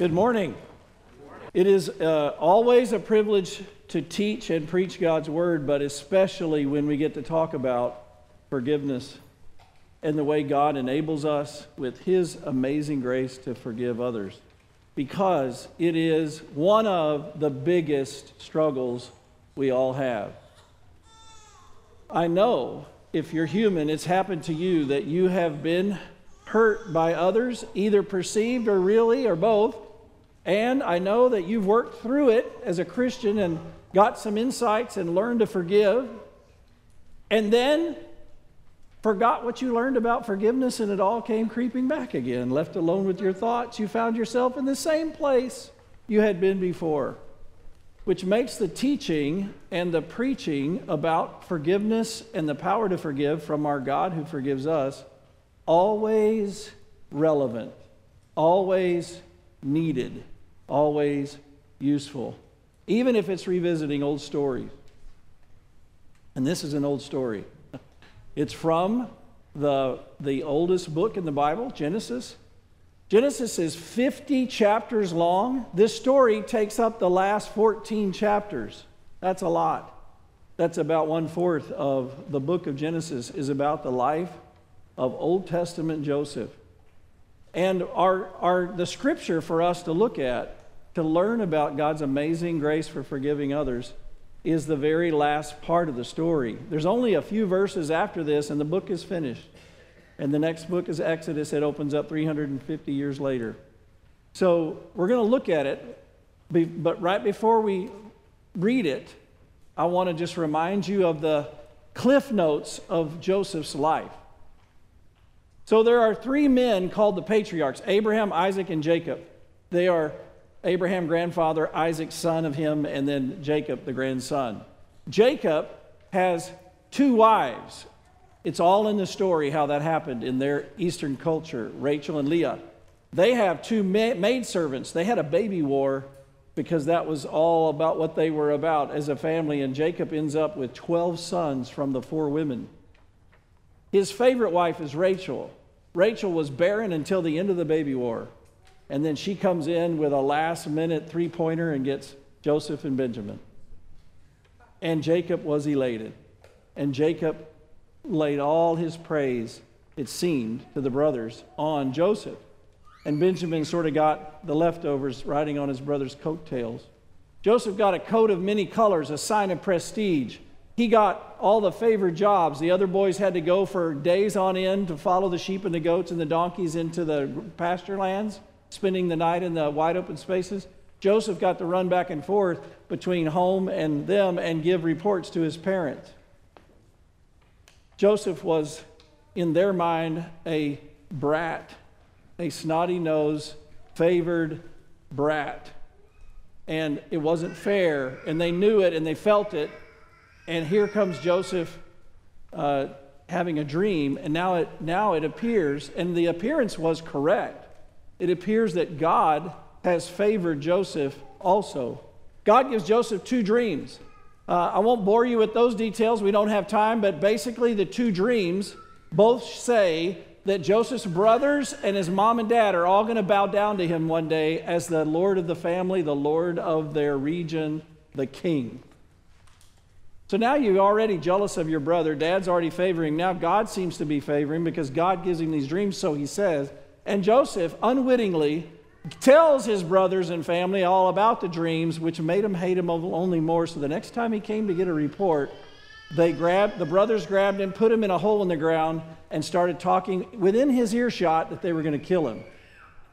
Good morning. It is uh, always a privilege to teach and preach God's word, but especially when we get to talk about forgiveness and the way God enables us with His amazing grace to forgive others. Because it is one of the biggest struggles we all have. I know if you're human, it's happened to you that you have been hurt by others, either perceived or really, or both. And I know that you've worked through it as a Christian and got some insights and learned to forgive. And then forgot what you learned about forgiveness and it all came creeping back again. Left alone with your thoughts, you found yourself in the same place you had been before which makes the teaching and the preaching about forgiveness and the power to forgive from our God who forgives us always relevant, always needed, always useful, even if it's revisiting old stories. And this is an old story. It's from the, the oldest book in the Bible, Genesis. Genesis is 50 chapters long. This story takes up the last 14 chapters. That's a lot. That's about one fourth of the book of Genesis is about the life of Old Testament Joseph. And our, our, the scripture for us to look at, to learn about God's amazing grace for forgiving others, is the very last part of the story. There's only a few verses after this, and the book is finished. And the next book is Exodus. It opens up 350 years later. So we're going to look at it. But right before we read it, I want to just remind you of the cliff notes of Joseph's life. So there are three men called the patriarchs Abraham, Isaac, and Jacob. They are Abraham, grandfather, Isaac, son of him, and then Jacob, the grandson. Jacob has two wives, it's all in the story how that happened in their Eastern culture, Rachel and Leah. They have two maid servants. They had a baby war because that was all about what they were about as a family. And Jacob ends up with 12 sons from the four women. His favorite wife is Rachel. Rachel was barren until the end of the baby war. And then she comes in with a last minute three pointer and gets Joseph and Benjamin. And Jacob was elated. And Jacob laid all his praise, it seemed, to the brothers on Joseph. And Benjamin sort of got the leftovers riding on his brother's coattails. Joseph got a coat of many colors, a sign of prestige. He got all the favored jobs. The other boys had to go for days on end to follow the sheep and the goats and the donkeys into the pasture lands, spending the night in the wide open spaces. Joseph got to run back and forth between home and them and give reports to his parents. Joseph was, in their mind, a brat, a snotty nosed, favored brat. And it wasn't fair, and they knew it and they felt it. And here comes Joseph uh, having a dream, and now it, now it appears, and the appearance was correct. It appears that God has favored Joseph also. God gives Joseph two dreams. Uh, I won't bore you with those details, we don't have time, but basically, the two dreams both say that Joseph's brothers and his mom and dad are all going to bow down to him one day as the Lord of the family, the Lord of their region, the king. So now you're already jealous of your brother. Dad's already favoring. Now God seems to be favoring because God gives him these dreams, so he says. And Joseph unwittingly tells his brothers and family all about the dreams, which made him hate him only more. So the next time he came to get a report, they grabbed the brothers grabbed him, put him in a hole in the ground, and started talking within his earshot that they were going to kill him.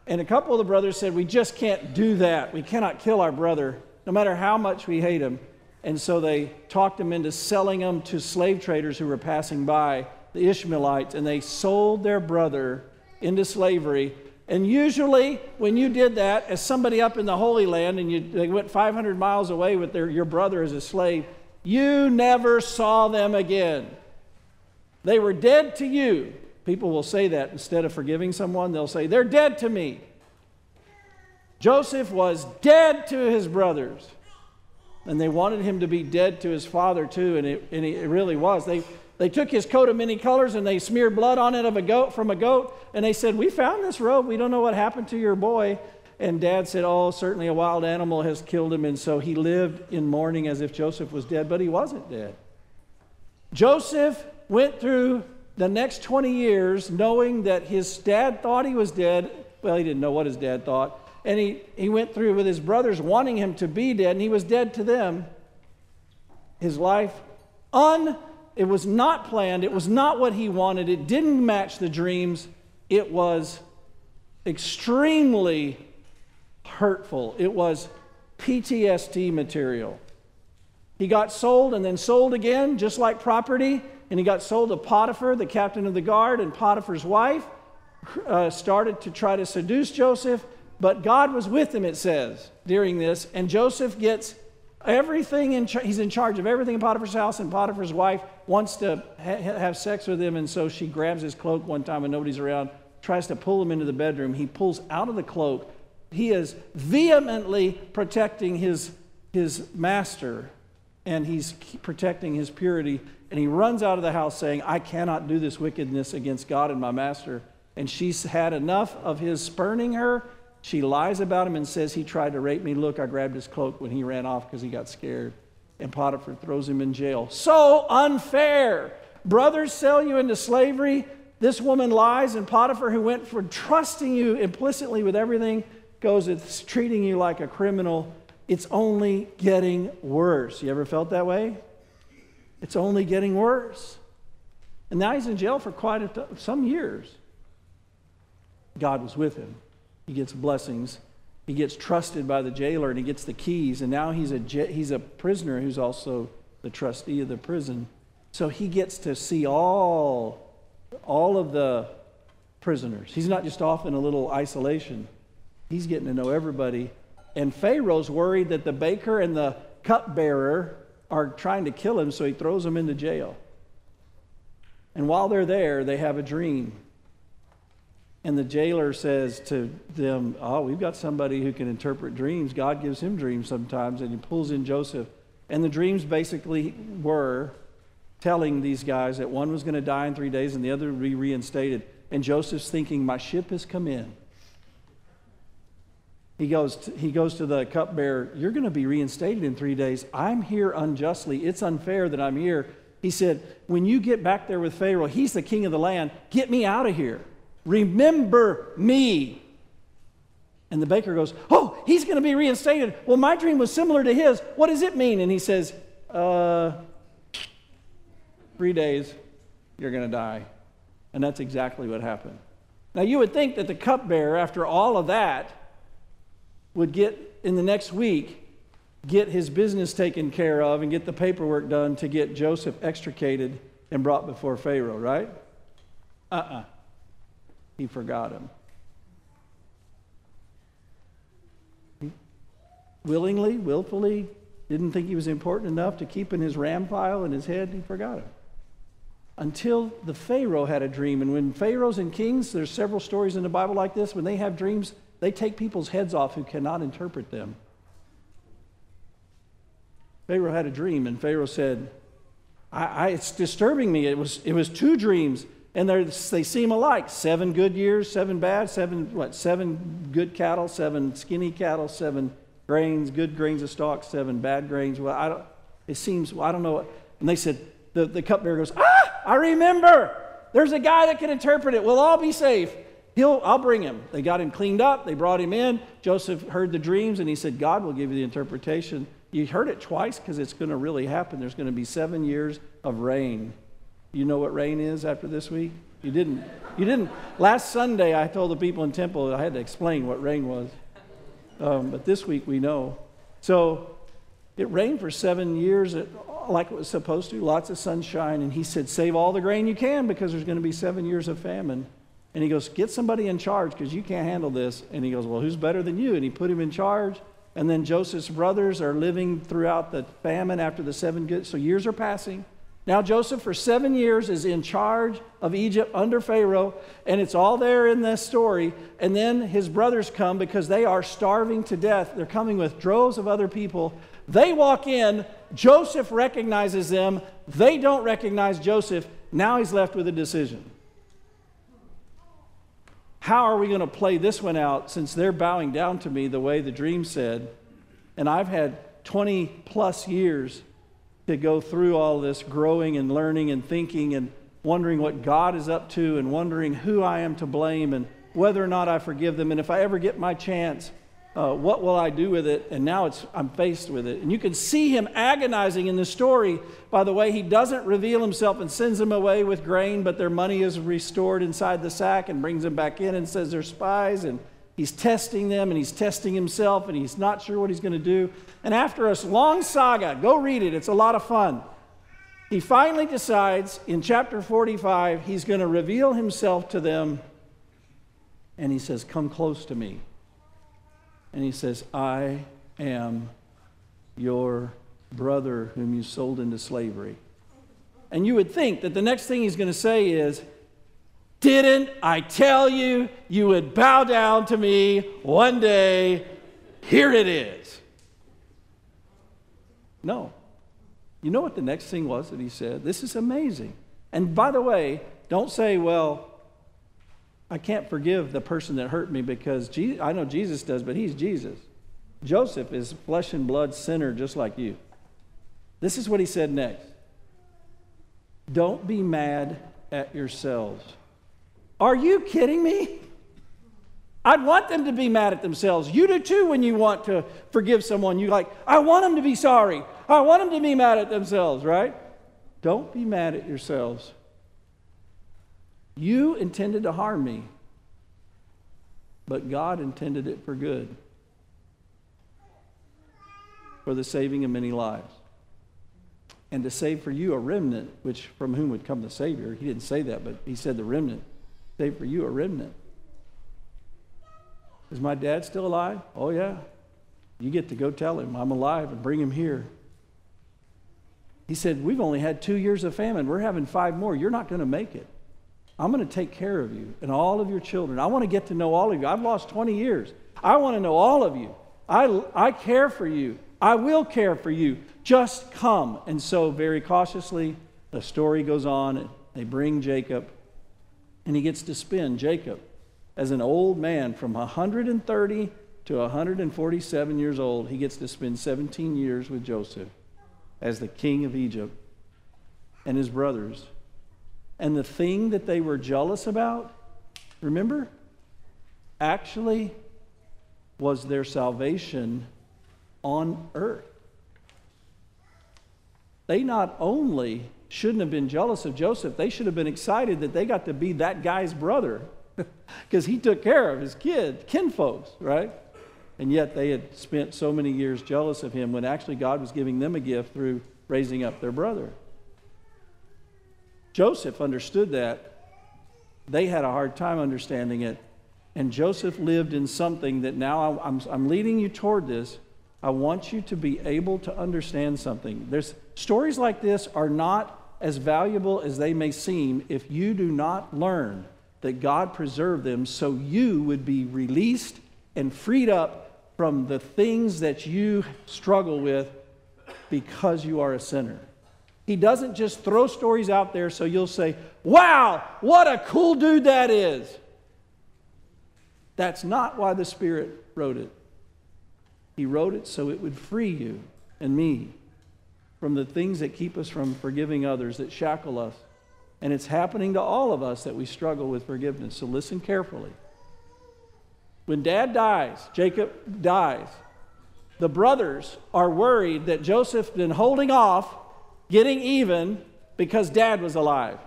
And a couple of the brothers said, "We just can't do that. We cannot kill our brother, no matter how much we hate him." And so they talked him into selling him to slave traders who were passing by, the Ishmaelites, and they sold their brother into slavery and usually, when you did that as somebody up in the Holy Land and you, they went 500 miles away with their, your brother as a slave, you never saw them again. They were dead to you. People will say that instead of forgiving someone, they'll say, They're dead to me. Joseph was dead to his brothers. And they wanted him to be dead to his father, too, and it, and it really was. They, they took his coat of many colors and they smeared blood on it of a goat from a goat, and they said, "We found this robe. We don't know what happened to your boy." And dad said, Oh, certainly a wild animal has killed him. And so he lived in mourning as if Joseph was dead, but he wasn't dead. Joseph went through the next 20 years knowing that his dad thought he was dead. Well, he didn't know what his dad thought. And he, he went through with his brothers wanting him to be dead, and he was dead to them. His life, un, it was not planned. It was not what he wanted. It didn't match the dreams. It was extremely hurtful. It was PTSD material. He got sold and then sold again, just like property. And he got sold to Potiphar, the captain of the guard, and Potiphar's wife uh, started to try to seduce Joseph. But God was with him, it says, during this. And Joseph gets everything in charge. He's in charge of everything in Potiphar's house, and Potiphar's wife wants to ha- have sex with him. And so she grabs his cloak one time when nobody's around, tries to pull him into the bedroom. He pulls out of the cloak. He is vehemently protecting his, his master and he's protecting his purity. And he runs out of the house saying, I cannot do this wickedness against God and my master. And she's had enough of his spurning her. She lies about him and says he tried to rape me. Look, I grabbed his cloak when he ran off because he got scared. And Potiphar throws him in jail. So unfair. Brothers sell you into slavery. This woman lies, and Potiphar, who went for trusting you implicitly with everything, goes, it's treating you like a criminal it's only getting worse. You ever felt that way? It's only getting worse. And now he's in jail for quite a t- some years. God was with him. He gets blessings. He gets trusted by the jailer and he gets the keys. And now he's a, he's a prisoner who's also the trustee of the prison. So he gets to see all, all of the prisoners. He's not just off in a little isolation, he's getting to know everybody and Pharaoh's worried that the baker and the cupbearer are trying to kill him, so he throws them into jail. And while they're there, they have a dream. And the jailer says to them, Oh, we've got somebody who can interpret dreams. God gives him dreams sometimes. And he pulls in Joseph. And the dreams basically were telling these guys that one was going to die in three days and the other would be reinstated. And Joseph's thinking, My ship has come in. He goes, to, he goes to the cupbearer, You're going to be reinstated in three days. I'm here unjustly. It's unfair that I'm here. He said, When you get back there with Pharaoh, he's the king of the land. Get me out of here. Remember me. And the baker goes, Oh, he's going to be reinstated. Well, my dream was similar to his. What does it mean? And he says, Uh, three days, you're going to die. And that's exactly what happened. Now, you would think that the cupbearer, after all of that, would get in the next week get his business taken care of and get the paperwork done to get Joseph extricated and brought before Pharaoh, right? Uh uh-uh. uh He forgot him. He willingly, willfully, didn't think he was important enough to keep in his ram pile in his head, he forgot him. Until the Pharaoh had a dream. And when Pharaohs and kings, there's several stories in the Bible like this, when they have dreams, they take people's heads off who cannot interpret them. Pharaoh had a dream, and Pharaoh said, I, I, It's disturbing me. It was, it was two dreams, and they seem alike seven good years, seven bad, seven, what, seven good cattle, seven skinny cattle, seven grains, good grains of stock, seven bad grains. Well, I don't, it seems, well, I don't know. And they said, the, the cupbearer goes, Ah, I remember. There's a guy that can interpret it. We'll all be safe. He'll, I'll bring him. They got him cleaned up. They brought him in. Joseph heard the dreams and he said, God will give you the interpretation. You heard it twice because it's going to really happen. There's going to be seven years of rain. You know what rain is after this week? You didn't. You didn't. Last Sunday, I told the people in temple I had to explain what rain was. Um, but this week we know. So it rained for seven years like it was supposed to, lots of sunshine. And he said, Save all the grain you can because there's going to be seven years of famine. And he goes, Get somebody in charge because you can't handle this. And he goes, Well, who's better than you? And he put him in charge. And then Joseph's brothers are living throughout the famine after the seven good. So years are passing. Now, Joseph, for seven years, is in charge of Egypt under Pharaoh, and it's all there in this story. And then his brothers come because they are starving to death. They're coming with droves of other people. They walk in. Joseph recognizes them. They don't recognize Joseph. Now he's left with a decision. how are we going to play this one out since they're bowing down to me the way the dream said? And I've had 20 plus years to go through all this growing and learning and thinking and wondering what God is up to and wondering who I am to blame and whether or not I forgive them. And if I ever get my chance, uh, what will I do with it? And now it's, I'm faced with it. And you can see him agonizing in the story by the way he doesn't reveal himself and sends them away with grain, but their money is restored inside the sack and brings them back in and says they're spies. And he's testing them and he's testing himself and he's not sure what he's going to do. And after a long saga, go read it, it's a lot of fun. He finally decides in chapter 45 he's going to reveal himself to them. And he says, Come close to me and he says, I am your brother whom you sold into slavery. And you would think that the next thing he's going to say is, Didn't I tell you you would bow down to me one day? Here it is. No. You know what the next thing was that he said? This is amazing. And by the way, don't say, well, I can't forgive the person that hurt me because Jesus, I know Jesus does, but he's Jesus. Joseph is flesh and blood sinner just like you. This is what he said next. Don't be mad at yourselves. Are you kidding me? I'd want them to be mad at themselves. You do too when you want to forgive someone. You like, I want them to be sorry. I want them to be mad at themselves, right? Don't be mad at yourselves. You intended to harm me, but God intended it for good, for the saving of many lives. And to save for you a remnant, which from whom would come the Savior. He didn't say that, but he said the remnant. Save for you a remnant. Is my dad still alive? Oh, yeah. You get to go tell him I'm alive and bring him here. He said, We've only had two years of famine. We're having five more. You're not going to make it. I'm going to take care of you and all of your children. I want to get to know all of you. I've lost 20 years. I want to know all of you. I, I care for you. I will care for you. Just come. And so, very cautiously, the story goes on. And they bring Jacob, and he gets to spend Jacob as an old man from 130 to 147 years old. He gets to spend 17 years with Joseph as the king of Egypt and his brothers and the thing that they were jealous about, remember, actually was their salvation on earth. They not only shouldn't have been jealous of Joseph, they should have been excited that they got to be that guy's brother because he took care of his kid, kinfolks, right? And yet they had spent so many years jealous of him when actually God was giving them a gift through raising up their brother. Joseph understood that. They had a hard time understanding it. And Joseph lived in something that now I'm, I'm leading you toward this. I want you to be able to understand something. There's stories like this are not as valuable as they may seem if you do not learn that God preserved them so you would be released and freed up from the things that you struggle with because you are a sinner. He doesn't just throw stories out there so you'll say, wow, what a cool dude that is. That's not why the Spirit wrote it. He wrote it so it would free you and me from the things that keep us from forgiving others, that shackle us. And it's happening to all of us that we struggle with forgiveness. So listen carefully. When dad dies, Jacob dies, the brothers are worried that Joseph's been holding off getting even because dad was alive.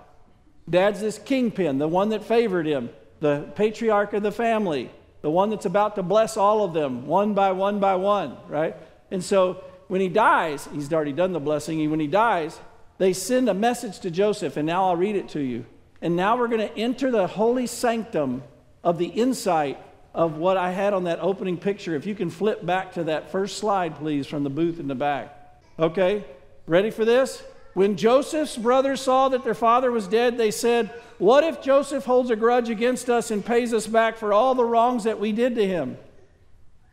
Dad's this kingpin, the one that favored him, the patriarch of the family, the one that's about to bless all of them one by one by one, right? And so when he dies, he's already done the blessing. And when he dies, they send a message to Joseph, and now I'll read it to you. And now we're going to enter the holy sanctum of the insight of what I had on that opening picture. If you can flip back to that first slide, please, from the booth in the back. Okay? Ready for this? When Joseph's brothers saw that their father was dead, they said, What if Joseph holds a grudge against us and pays us back for all the wrongs that we did to him?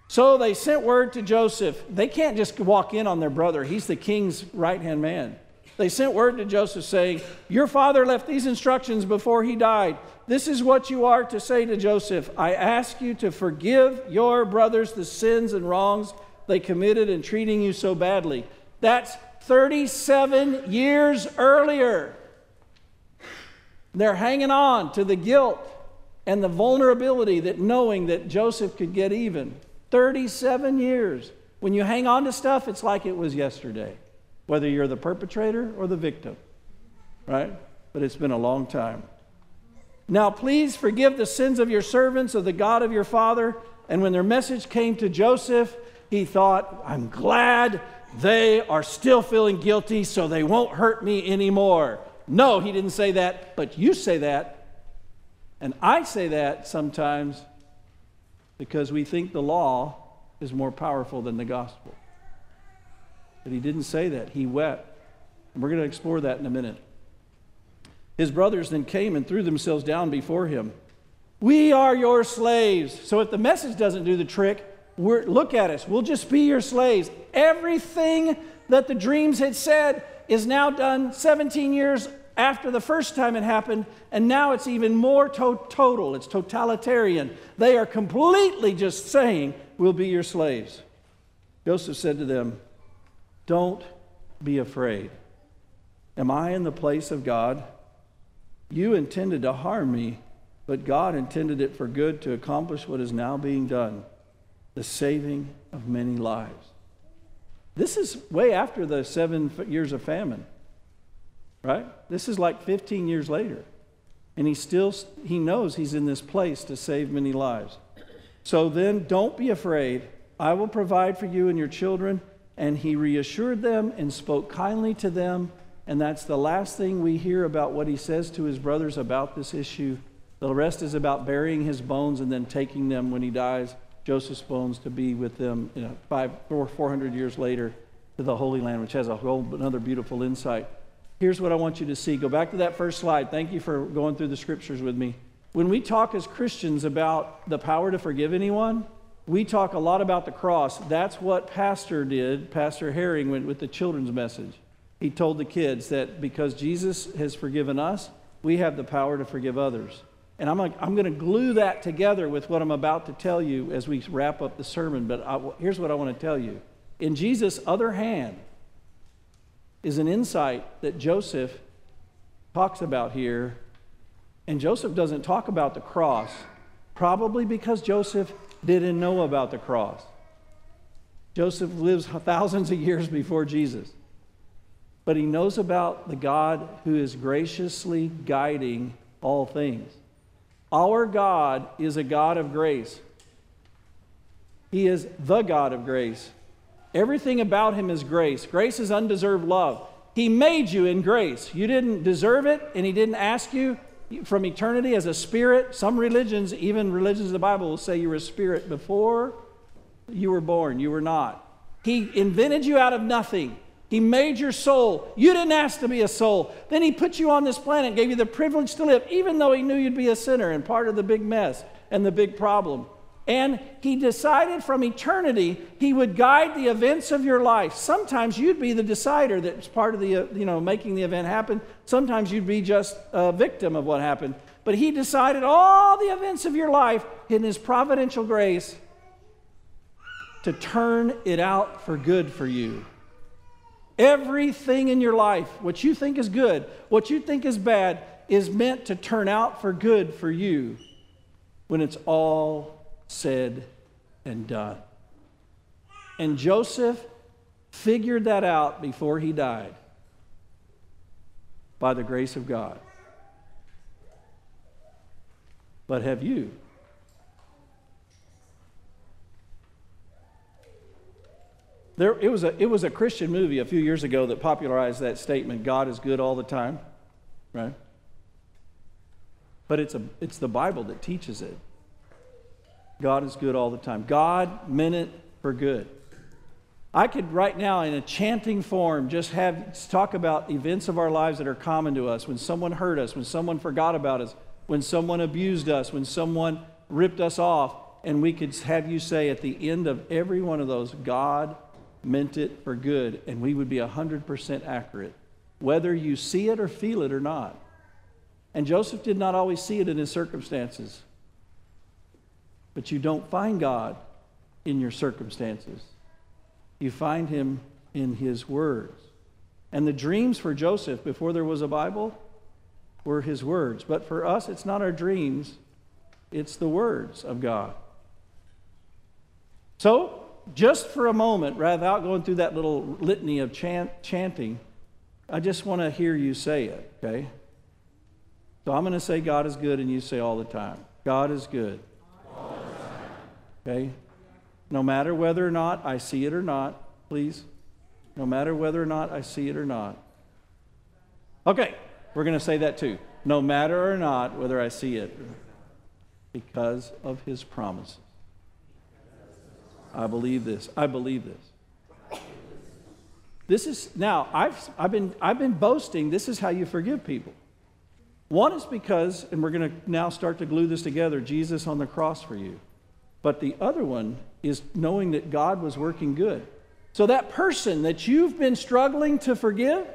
So they sent word to Joseph. They can't just walk in on their brother, he's the king's right hand man. They sent word to Joseph saying, Your father left these instructions before he died. This is what you are to say to Joseph I ask you to forgive your brothers the sins and wrongs they committed in treating you so badly. That's 37 years earlier. They're hanging on to the guilt and the vulnerability that knowing that Joseph could get even. 37 years. When you hang on to stuff, it's like it was yesterday, whether you're the perpetrator or the victim, right? But it's been a long time. Now, please forgive the sins of your servants, of the God of your father. And when their message came to Joseph, he thought, I'm glad they are still feeling guilty, so they won't hurt me anymore. No, he didn't say that, but you say that. And I say that sometimes because we think the law is more powerful than the gospel. But he didn't say that. He wept. And we're going to explore that in a minute. His brothers then came and threw themselves down before him. We are your slaves. So if the message doesn't do the trick, look at us. We'll just be your slaves. Everything that the dreams had said is now done 17 years after the first time it happened, and now it's even more to- total. It's totalitarian. They are completely just saying, We'll be your slaves. Joseph said to them, Don't be afraid. Am I in the place of God? You intended to harm me, but God intended it for good to accomplish what is now being done the saving of many lives. This is way after the seven years of famine, right? This is like 15 years later. And he still he knows he's in this place to save many lives. So then don't be afraid. I will provide for you and your children. And he reassured them and spoke kindly to them and that's the last thing we hear about what he says to his brothers about this issue. The rest is about burying his bones and then taking them when he dies, Joseph's bones, to be with them you know, five or 400 years later to the Holy Land, which has a whole another beautiful insight. Here's what I want you to see. Go back to that first slide. Thank you for going through the scriptures with me. When we talk as Christians about the power to forgive anyone, we talk a lot about the cross. That's what Pastor did, Pastor Herring, went with the children's message he told the kids that because Jesus has forgiven us, we have the power to forgive others. And I'm, I'm going to glue that together with what I'm about to tell you as we wrap up the sermon. But I, here's what I want to tell you. In Jesus' other hand is an insight that Joseph talks about here. And Joseph doesn't talk about the cross, probably because Joseph didn't know about the cross. Joseph lives thousands of years before Jesus but he knows about the God who is graciously guiding all things. Our God is a God of grace. He is the God of grace. Everything about him is grace. Grace is undeserved love. He made you in grace. You didn't deserve it, and he didn't ask you from eternity as a spirit. Some religions, even religions of the Bible, will say you were a spirit before you were born. You were not. He invented you out of nothing. He made your soul. You didn't ask to be a soul. Then He put you on this planet, gave you the privilege to live, even though He knew you'd be a sinner and part of the big mess and the big problem. And He decided from eternity He would guide the events of your life. Sometimes you'd be the decider that's part of the, uh, you know, making the event happen. Sometimes you'd be just a victim of what happened. But He decided all the events of your life in His providential grace to turn it out for good for you. Everything in your life, what you think is good, what you think is bad, is meant to turn out for good for you when it's all said and done. And Joseph figured that out before he died by the grace of God. But have you? There, it, was a, it was a Christian movie a few years ago that popularized that statement God is good all the time, right? But it's, a, it's the Bible that teaches it. God is good all the time. God meant it for good. I could right now, in a chanting form, just have talk about events of our lives that are common to us. When someone hurt us, when someone forgot about us, when someone abused us, when someone ripped us off, and we could have you say at the end of every one of those, God meant it for good, and we would be 100% accurate, whether you see it or feel it or not. And Joseph did not always see it in his circumstances. But you don't find God in your circumstances, you find him in his words. And the dreams for Joseph before there was a Bible were his words. But for us, it's not our dreams, it's the words of God. So, just for a moment, rather without going through that little litany of chant, chanting, I just want to hear you say it, okay? So I'm going to say God is good, and you say all the time God is good. Okay? No matter whether or not I see it or not, please. No matter whether or not I see it or not. Okay, we're going to say that too. No matter or not whether I see it, because of his promises. I believe this. I believe this. This is now I've I've been I've been boasting this is how you forgive people. One is because, and we're going to now start to glue this together, Jesus on the cross for you. But the other one is knowing that God was working good. So that person that you've been struggling to forgive,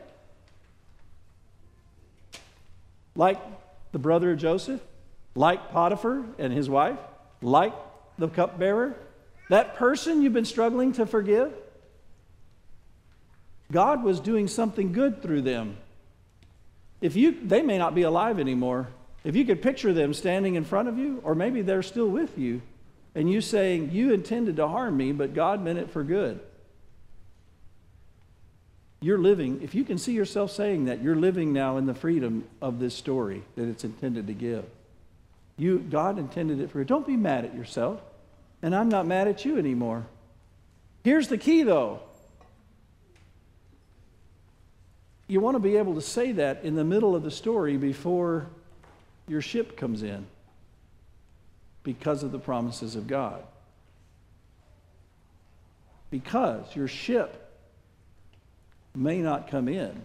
like the brother of Joseph, like Potiphar and his wife, like the cupbearer, that person you've been struggling to forgive, God was doing something good through them. If you, they may not be alive anymore. If you could picture them standing in front of you, or maybe they're still with you, and you saying, You intended to harm me, but God meant it for good. You're living, if you can see yourself saying that, you're living now in the freedom of this story that it's intended to give. You, God intended it for you. Don't be mad at yourself. And I'm not mad at you anymore. Here's the key, though you want to be able to say that in the middle of the story before your ship comes in because of the promises of God. Because your ship may not come in.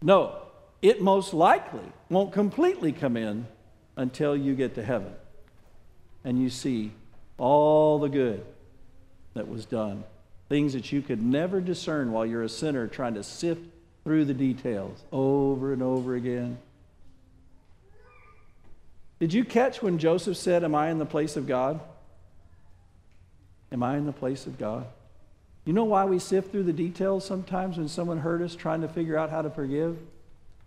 No, it most likely won't completely come in until you get to heaven and you see all the good that was done. Things that you could never discern while you're a sinner trying to sift through the details over and over again. Did you catch when Joseph said, Am I in the place of God? Am I in the place of God? You know why we sift through the details sometimes when someone hurt us trying to figure out how to forgive?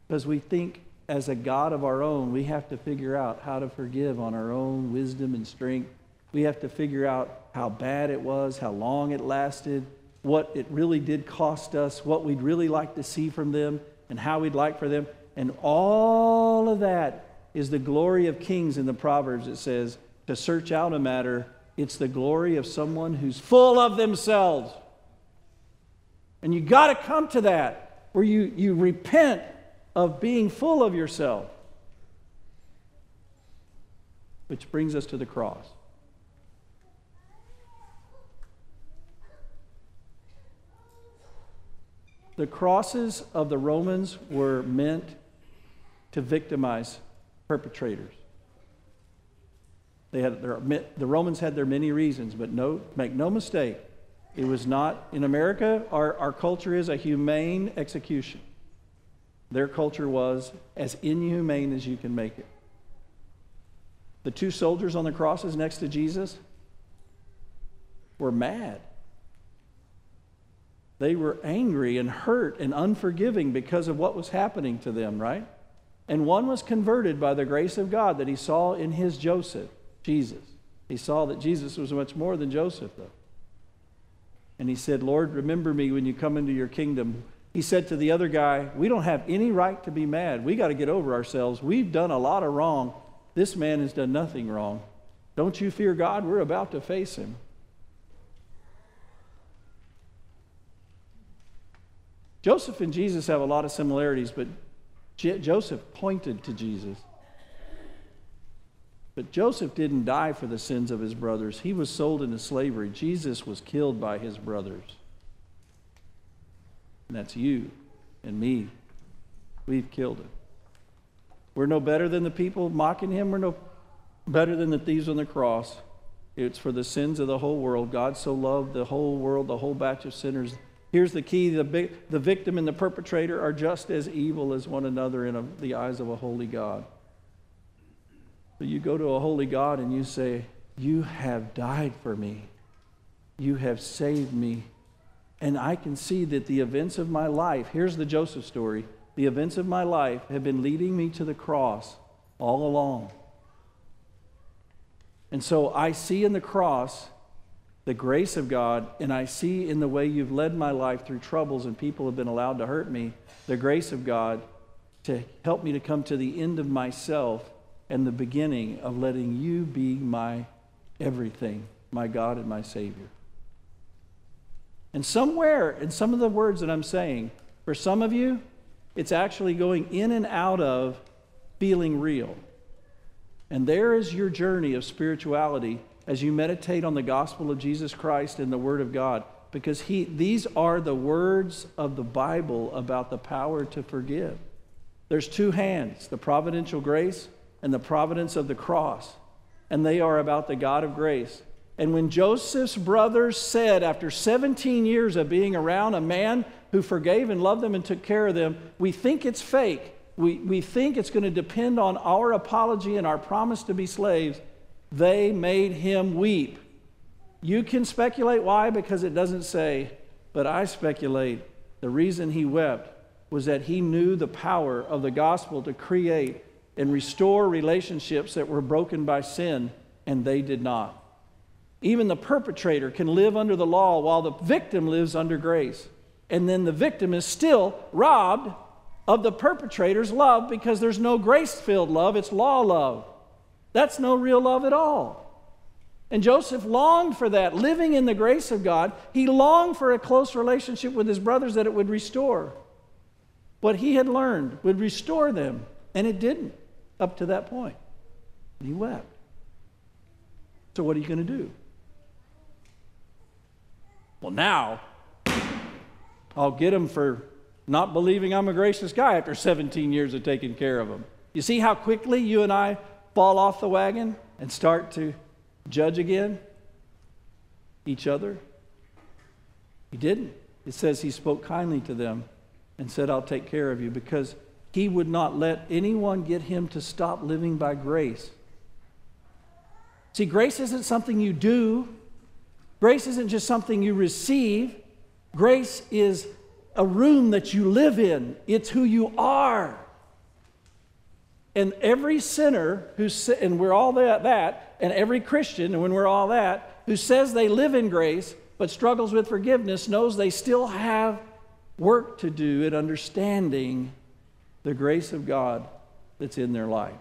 Because we think as a God of our own, we have to figure out how to forgive on our own wisdom and strength. We have to figure out how bad it was, how long it lasted, what it really did cost us, what we'd really like to see from them, and how we'd like for them. And all of that is the glory of kings in the Proverbs. It says, to search out a matter, it's the glory of someone who's full of themselves. And you got to come to that where you, you repent of being full of yourself. Which brings us to the cross. The crosses of the Romans were meant to victimize perpetrators. They had their, the Romans had their many reasons, but no, make no mistake, it was not, in America, our, our culture is a humane execution. Their culture was as inhumane as you can make it. The two soldiers on the crosses next to Jesus were mad. They were angry and hurt and unforgiving because of what was happening to them, right? And one was converted by the grace of God that he saw in his Joseph, Jesus. He saw that Jesus was much more than Joseph, though. And he said, Lord, remember me when you come into your kingdom. He said to the other guy, We don't have any right to be mad. We got to get over ourselves. We've done a lot of wrong. This man has done nothing wrong. Don't you fear God? We're about to face him. Joseph and Jesus have a lot of similarities, but Joseph pointed to Jesus. But Joseph didn't die for the sins of his brothers. He was sold into slavery. Jesus was killed by his brothers. And that's you and me. We've killed him. We're no better than the people mocking him. We're no better than the thieves on the cross. It's for the sins of the whole world. God so loved the whole world, the whole batch of sinners Here's the key the, the victim and the perpetrator are just as evil as one another in a, the eyes of a holy God. So you go to a holy God and you say, You have died for me. You have saved me. And I can see that the events of my life, here's the Joseph story the events of my life have been leading me to the cross all along. And so I see in the cross the grace of God, and I see in the way you've led my life through troubles and people have been allowed to hurt me, the grace of God to help me to come to the end of myself and the beginning of letting you be my everything, my God and my Savior. And somewhere in some of the words that I'm saying, for some of you, it's actually going in and out of feeling real. And there is your journey of spirituality as you meditate on the gospel of Jesus Christ and the Word of God, because he, these are the words of the Bible about the power to forgive. There's two hands the providential grace and the providence of the cross, and they are about the God of grace. And when Joseph's brothers said, after 17 years of being around a man who forgave and loved them and took care of them, we think it's fake. We, we think it's going to depend on our apology and our promise to be slaves. They made him weep. You can speculate why, because it doesn't say, but I speculate the reason he wept was that he knew the power of the gospel to create and restore relationships that were broken by sin, and they did not. Even the perpetrator can live under the law while the victim lives under grace. And then the victim is still robbed of the perpetrator's love because there's no grace filled love, it's law love. That's no real love at all. And Joseph longed for that, living in the grace of God. He longed for a close relationship with his brothers that it would restore. What he had learned would restore them, and it didn't up to that point. And he wept. So, what are you going to do? Well, now I'll get him for not believing I'm a gracious guy after 17 years of taking care of him. You see how quickly you and I fall off the wagon and start to judge again each other? He didn't. It says he spoke kindly to them and said, I'll take care of you because he would not let anyone get him to stop living by grace. See, grace isn't something you do, grace isn't just something you receive. Grace is a room that you live in, it's who you are. And every sinner who and we're all that, that, and every Christian, and when we're all that, who says they live in grace but struggles with forgiveness knows they still have work to do in understanding the grace of God that's in their life.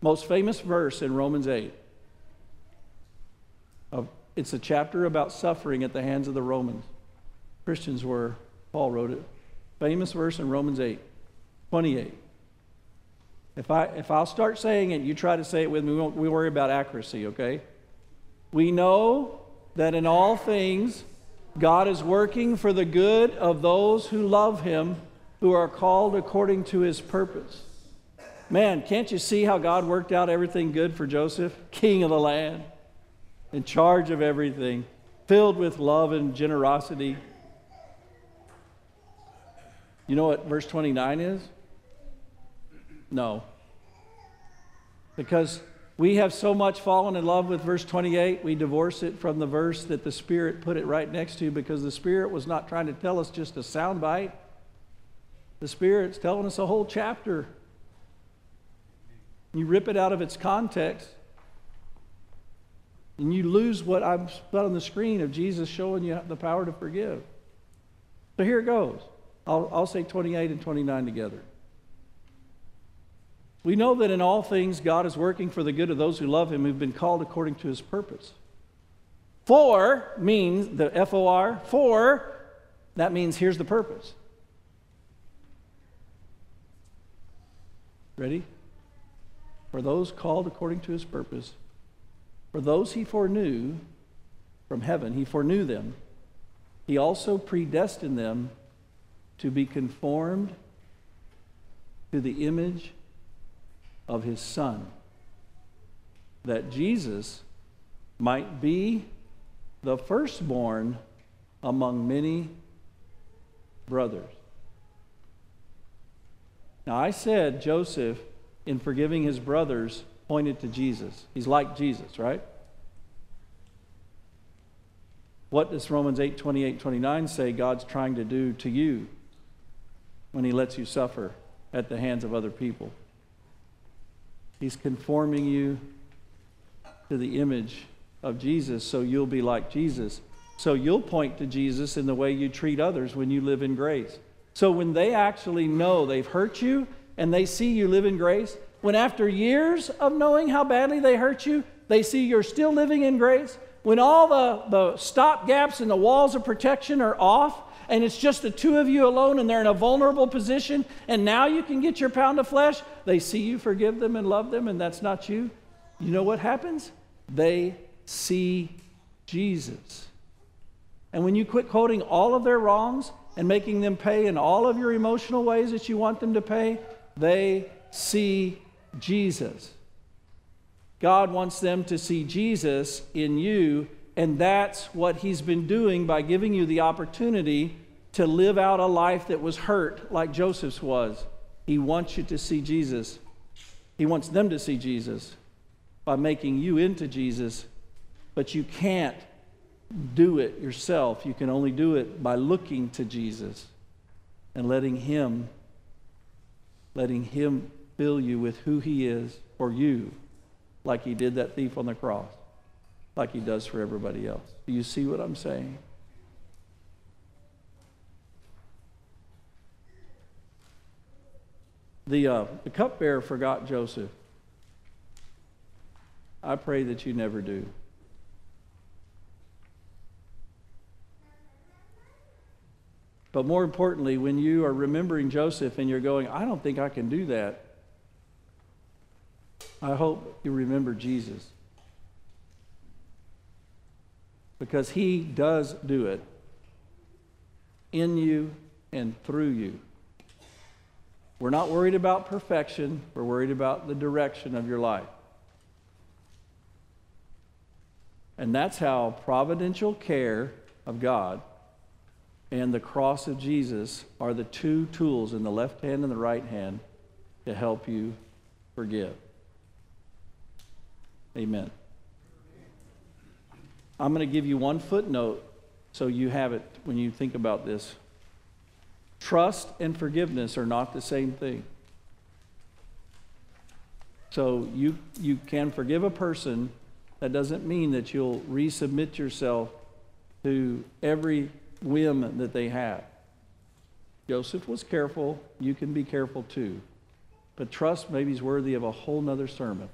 Most famous verse in Romans 8. It's a chapter about suffering at the hands of the Romans. Christians were, Paul wrote it. Famous verse in Romans 8, 28. If, I, if I'll start saying it, you try to say it with me, we, won't, we worry about accuracy, okay? We know that in all things, God is working for the good of those who love Him, who are called according to His purpose. Man, can't you see how God worked out everything good for Joseph, king of the land, in charge of everything, filled with love and generosity? You know what verse 29 is? No. Because we have so much fallen in love with verse 28, we divorce it from the verse that the Spirit put it right next to because the Spirit was not trying to tell us just a soundbite. The Spirit's telling us a whole chapter. You rip it out of its context, and you lose what I've put on the screen of Jesus showing you the power to forgive. So here it goes. I'll, I'll say 28 and 29 together. We know that in all things God is working for the good of those who love him, who've been called according to his purpose. For means the F O R, for, that means here's the purpose. Ready? For those called according to his purpose, for those he foreknew from heaven, he foreknew them. He also predestined them to be conformed to the image of his Son, that Jesus might be the firstborn among many brothers. Now, I said Joseph, in forgiving his brothers, pointed to Jesus. He's like Jesus, right? What does Romans 8 28 29 say God's trying to do to you when he lets you suffer at the hands of other people? He's conforming you to the image of Jesus so you'll be like Jesus. So you'll point to Jesus in the way you treat others when you live in grace. So when they actually know they've hurt you and they see you live in grace, when after years of knowing how badly they hurt you, they see you're still living in grace, when all the, the stop gaps and the walls of protection are off, and it's just the two of you alone and they're in a vulnerable position, and now you can get your pound of flesh, they see you forgive them and love them, and that's not you. You know what happens? They see Jesus. And when you quit quoting all of their wrongs and making them pay in all of your emotional ways that you want them to pay, they see Jesus. God wants them to see Jesus in you, and that's what He's been doing by giving you the opportunity to live out a life that was hurt like Joseph's was. He wants you to see Jesus. He wants them to see Jesus by making you into Jesus, but you can't do it yourself. You can only do it by looking to Jesus and letting Him, letting Him fill you with who He is for you, like He did that thief on the cross, like He does for everybody else. Do you see what I'm saying? The, uh, the cupbearer forgot Joseph. I pray that you never do. But more importantly, when you are remembering Joseph and you're going, I don't think I can do that, I hope you remember Jesus. Because he does do it in you and through you. We're not worried about perfection, we're worried about the direction of your life. And that's how providential care of God and the cross of Jesus are the two tools in the left hand and the right hand to help you forgive. Amen. I'm going to give you one footnote so you have it when you think about this. Trust and forgiveness are not the same thing. So you, you can forgive a person. That doesn't mean that you'll resubmit yourself to every whim that they have. Joseph was careful. You can be careful too. But trust maybe is worthy of a whole nother sermon.